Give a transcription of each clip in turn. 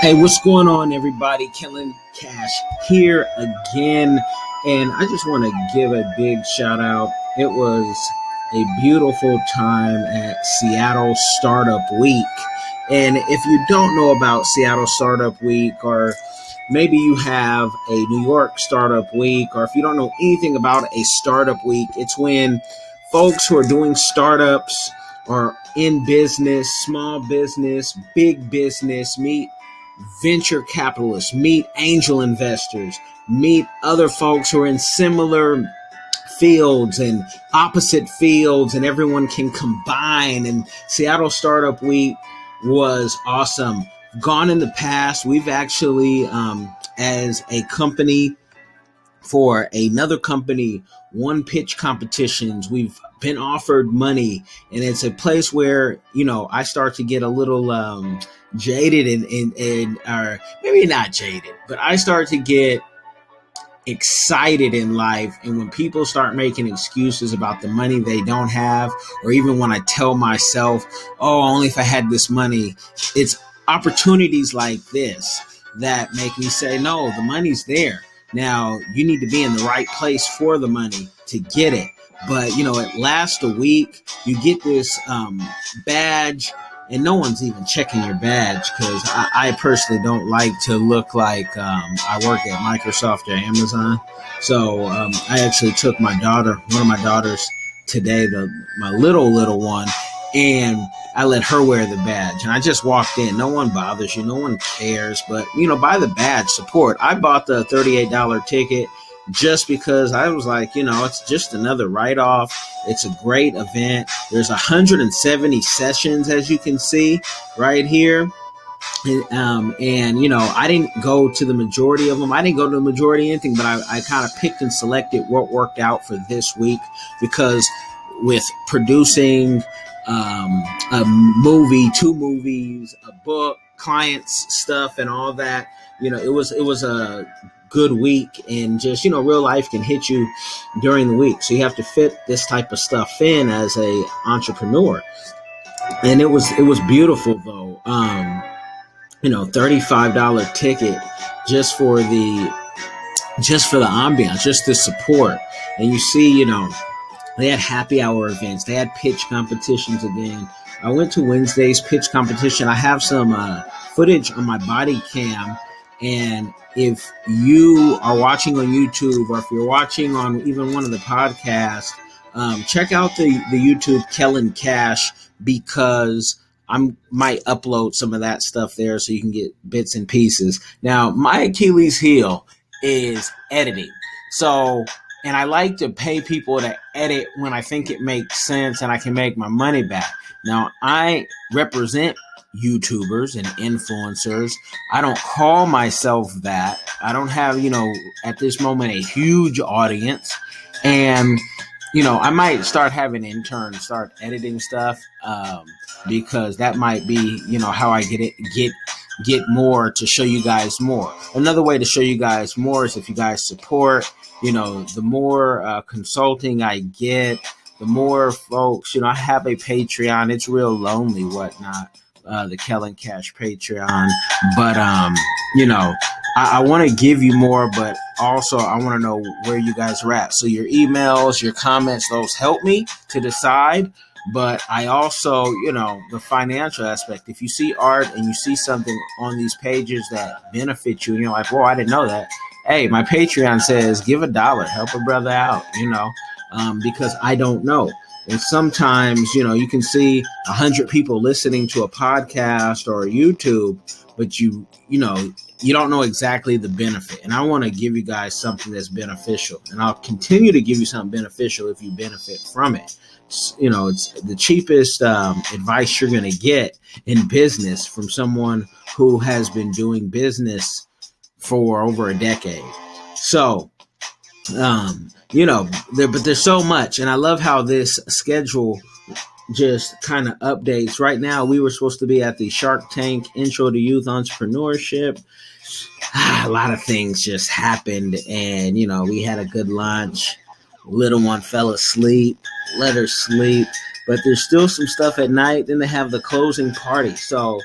Hey, what's going on, everybody? Kellen Cash here again. And I just want to give a big shout out. It was a beautiful time at Seattle Startup Week. And if you don't know about Seattle Startup Week, or maybe you have a New York Startup Week, or if you don't know anything about a Startup Week, it's when folks who are doing startups or in business, small business, big business meet venture capitalists, meet angel investors, meet other folks who are in similar fields and opposite fields, and everyone can combine. And Seattle Startup Week was awesome. Gone in the past, we've actually, um, as a company, for another company, one pitch competitions. We've been offered money, and it's a place where you know I start to get a little um, jaded and and and or maybe not jaded, but I start to get excited in life and when people start making excuses about the money they don't have or even when I tell myself, "Oh, only if I had this money." It's opportunities like this that make me say, "No, the money's there." Now, you need to be in the right place for the money to get it. But, you know, it lasts a week. You get this um, badge and no one's even checking your badge because I, I, personally don't like to look like um, I work at Microsoft or Amazon. So um, I actually took my daughter, one of my daughters today, the my little little one, and I let her wear the badge. And I just walked in. No one bothers you. No one cares. But you know, buy the badge, support. I bought the thirty-eight dollar ticket just because I was like, you know, it's just another write off. It's a great event. There's 170 sessions, as you can see right here. And, um, and you know, I didn't go to the majority of them. I didn't go to the majority of anything, but I, I kind of picked and selected what worked out for this week because with producing um, a movie, two movies, a book, clients stuff, and all that, you know, it was it was a good week and just you know real life can hit you during the week. So you have to fit this type of stuff in as a entrepreneur. And it was it was beautiful though. Um you know $35 ticket just for the just for the ambiance just the support. And you see you know they had happy hour events. They had pitch competitions again. I went to wednesday's pitch competition. I have some uh, footage on my body cam and if you are watching on YouTube or if you're watching on even one of the podcasts, um, check out the, the YouTube Kellen Cash because I might upload some of that stuff there so you can get bits and pieces. Now, my Achilles heel is editing. So, and I like to pay people to edit when I think it makes sense and I can make my money back. Now, I represent YouTubers and influencers. I don't call myself that. I don't have, you know, at this moment a huge audience. And, you know, I might start having interns start editing stuff um, because that might be, you know, how I get it, get get more to show you guys more. Another way to show you guys more is if you guys support, you know, the more uh, consulting I get, the more folks, you know, I have a Patreon. It's real lonely, whatnot uh, the Kellen Cash Patreon. But um, you know, I, I want to give you more, but also I want to know where you guys are at. So your emails, your comments, those help me to decide. But I also, you know, the financial aspect. If you see art and you see something on these pages that benefit you, and you're like, "Whoa, I didn't know that." Hey, my Patreon says give a dollar, help a brother out. You know, um, because I don't know. And sometimes, you know, you can see a hundred people listening to a podcast or YouTube, but you, you know, you don't know exactly the benefit. And I want to give you guys something that's beneficial. And I'll continue to give you something beneficial if you benefit from it. You know, it's the cheapest um, advice you're going to get in business from someone who has been doing business for over a decade. So, um, you know, there, but there's so much, and I love how this schedule just kind of updates. Right now, we were supposed to be at the Shark Tank Intro to Youth Entrepreneurship. Ah, a lot of things just happened, and you know, we had a good lunch. Little one fell asleep, let her sleep, but there's still some stuff at night. Then they have the closing party, so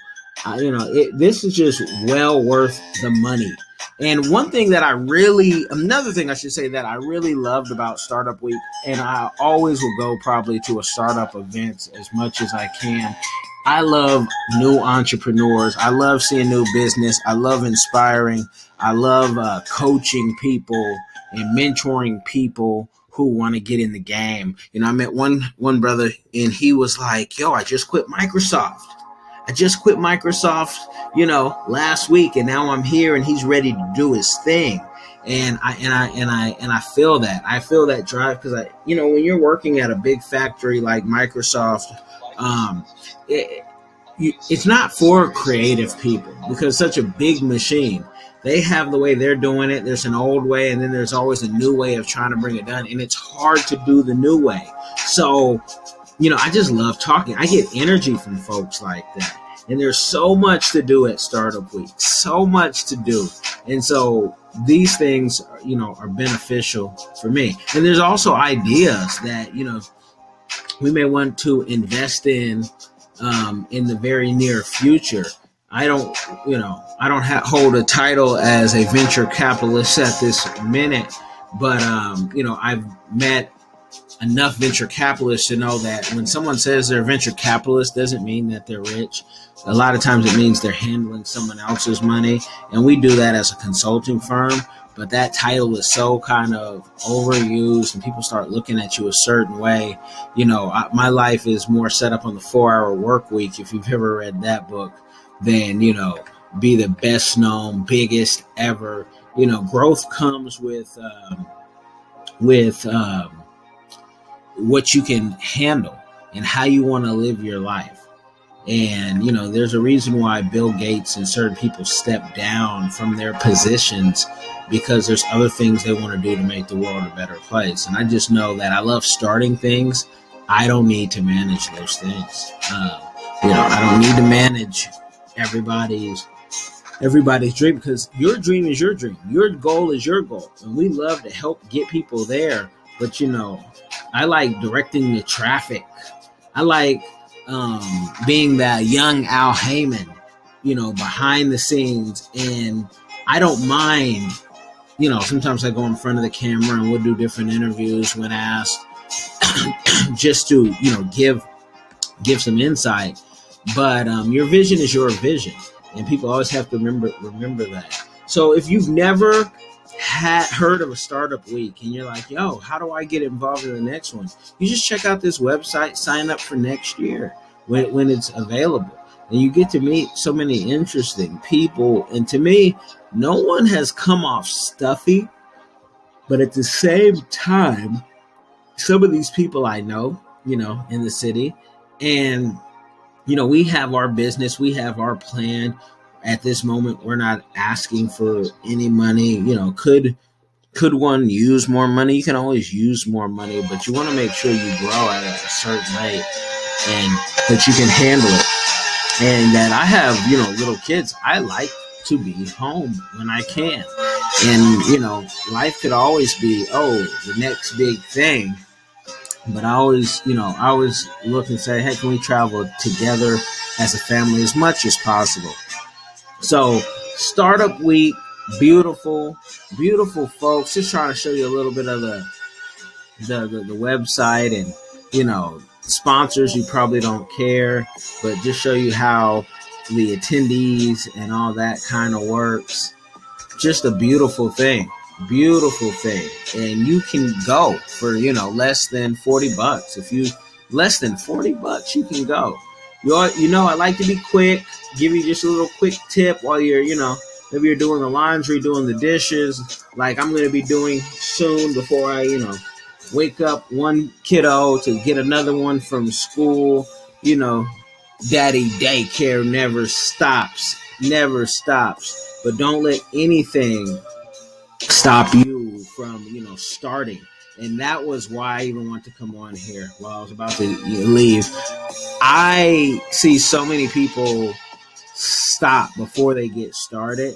uh, you know, it, this is just well worth the money. And one thing that I really, another thing I should say that I really loved about Startup Week, and I always will go probably to a startup event as much as I can. I love new entrepreneurs. I love seeing new business. I love inspiring. I love uh, coaching people and mentoring people who want to get in the game. You know, I met one one brother and he was like, "Yo, I just quit Microsoft." I just quit Microsoft, you know, last week, and now I'm here, and he's ready to do his thing. And I and I and I and I feel that I feel that drive because I, you know, when you're working at a big factory like Microsoft, um, it, it's not for creative people because such a big machine. They have the way they're doing it. There's an old way, and then there's always a new way of trying to bring it done, and it's hard to do the new way. So you know, I just love talking. I get energy from folks like that. And there's so much to do at Startup Week, so much to do. And so these things, you know, are beneficial for me. And there's also ideas that, you know, we may want to invest in um, in the very near future. I don't, you know, I don't ha- hold a title as a venture capitalist at this minute, but um, you know, I've met enough venture capitalists to know that when someone says they're a venture capitalist doesn't mean that they're rich. A lot of times it means they're handling someone else's money. And we do that as a consulting firm. But that title is so kind of overused and people start looking at you a certain way. You know, I, my life is more set up on the four hour work week. If you've ever read that book, then, you know, be the best known, biggest ever. You know, growth comes with, um, with, um, what you can handle and how you want to live your life. And, you know, there's a reason why Bill Gates and certain people step down from their positions because there's other things they want to do to make the world a better place. And I just know that I love starting things. I don't need to manage those things. Uh, you know, I don't need to manage everybody's everybody's dream because your dream is your dream. Your goal is your goal. And we love to help get people there. But, you know, I like directing the traffic. I like um, being that young Al Haymon, you know, behind the scenes. And I don't mind, you know, sometimes I go in front of the camera and we'll do different interviews when asked just to, you know, give give some insight. But um, your vision is your vision. And people always have to remember remember that. So if you've never had heard of a startup week and you're like, yo, how do I get involved in the next one? You just check out this website, sign up for next year when, when it's available. And you get to meet so many interesting people. And to me, no one has come off stuffy, but at the same time, some of these people I know, you know, in the city, and you know, we have our business, we have our plan, at this moment we're not asking for any money you know could could one use more money? You can always use more money but you want to make sure you grow at a certain rate and that you can handle it. And that i have you know little kids i like to be home when i can. And you know life could always be oh the next big thing. But i always you know i always look and say hey can we travel together as a family as much as possible so, startup week, beautiful, beautiful folks. Just trying to show you a little bit of the the, the, the website and you know sponsors. You probably don't care, but just show you how the attendees and all that kind of works. Just a beautiful thing, beautiful thing, and you can go for you know less than forty bucks. If you less than forty bucks, you can go. You you know I like to be quick give you just a little quick tip while you're, you know, maybe you're doing the laundry, doing the dishes, like I'm to be doing soon before I, you know, wake up one kiddo to get another one from school. You know, daddy daycare never stops, never stops. But don't let anything stop you from, you know, starting. And that was why I even want to come on here while I was about to leave. I see so many people stop before they get started,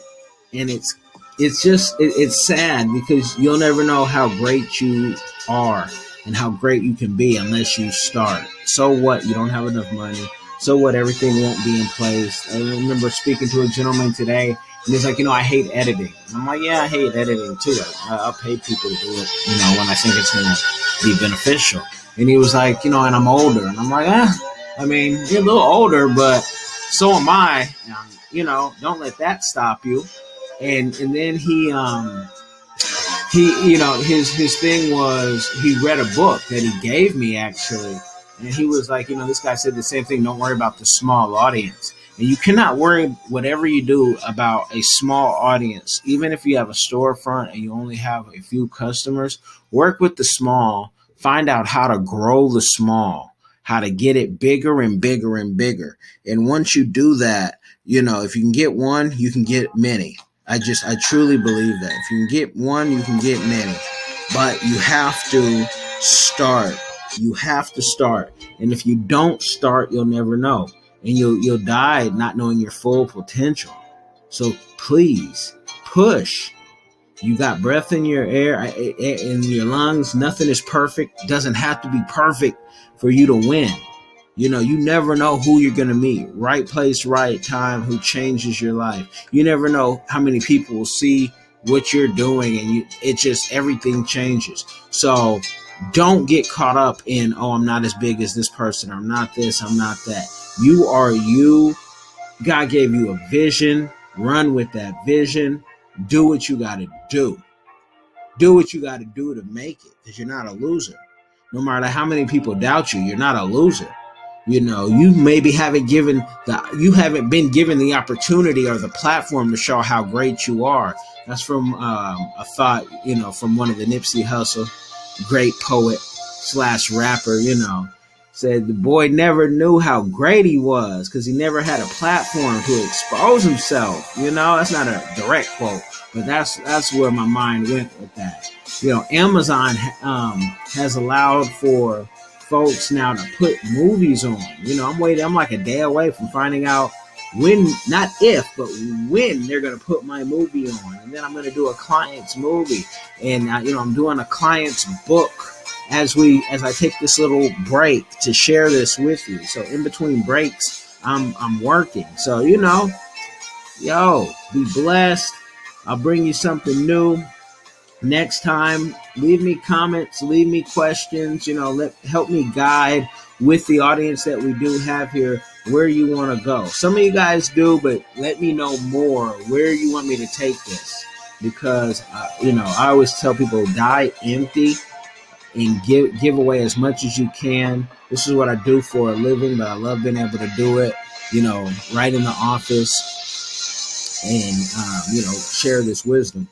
and it's it's just it, it's sad because you'll never know how great you are and how great you can be unless you start. So what? You don't have enough money. So what? Everything won't be in place. I remember speaking to a gentleman today, and he's like, you know, I hate editing. And I'm like, yeah, I hate editing too. I, I'll pay people to do it, you know, when I think it's going to be beneficial. And he was like, you know, and I'm older. And I'm like, ah, I mean, you're a little older, but so am I. you know, don't let that stop you. And and then he um he you know his his thing was he read a book that he gave me actually and he was like you know this guy said the same thing don't worry about the small audience and you cannot worry whatever you do about a small audience even if you have a storefront and you only have a few customers work with the small find out how to grow the small how to get it bigger and bigger and bigger and once you do that you know if you can get one you can get many I just, I truly believe that. If you can get one, you can get many. But you have to start. You have to start. And if you don't start, you'll never know. And you'll, you'll die not knowing your full potential. So please push. You got breath in your air, in your lungs. Nothing is perfect. Doesn't have to be perfect for you to win. You know, you never know who you're going to meet. Right place, right time, who changes your life. You never know how many people will see what you're doing and you it just everything changes. So don't get caught up in, oh, I'm not as big as this person, I'm not this, I'm not that. You are you. God gave you a vision. Run with that vision. Do what you got to do. Do what you got to do to make it because you're not a loser. No matter how many people doubt you, you're not a loser. You know, you maybe haven't given the you haven't been given the opportunity or the platform to show how great you are. That's from um, a thought, you know, from one of the Nipsey Hussle, great poet slash rapper. You know, said the boy never knew how great he was because he never had a platform to expose himself. You know, that's not a direct quote, but that's that's where my mind went with that. You know, Amazon um, has allowed for folks now to put movies on. You know, I'm waiting. I'm like a day away from finding out when, not if, but when they're going to put my movie on. And then I'm going to do a client's movie. And, uh, you know, I'm doing a client's book as we, as I take this little break to share this with you. So in between breaks, I'm, I'm working. So, you know, yo, be blessed. I'll bring you something new next time leave me comments leave me questions you know let help me guide with the audience that we do have here where you want to go some of you guys do but let me know more where you want me to take this because uh, you know i always tell people die empty and give give away as much as you can. This is what i do for a living but i love being able to do it you know right in the office and um, you know share this wisdom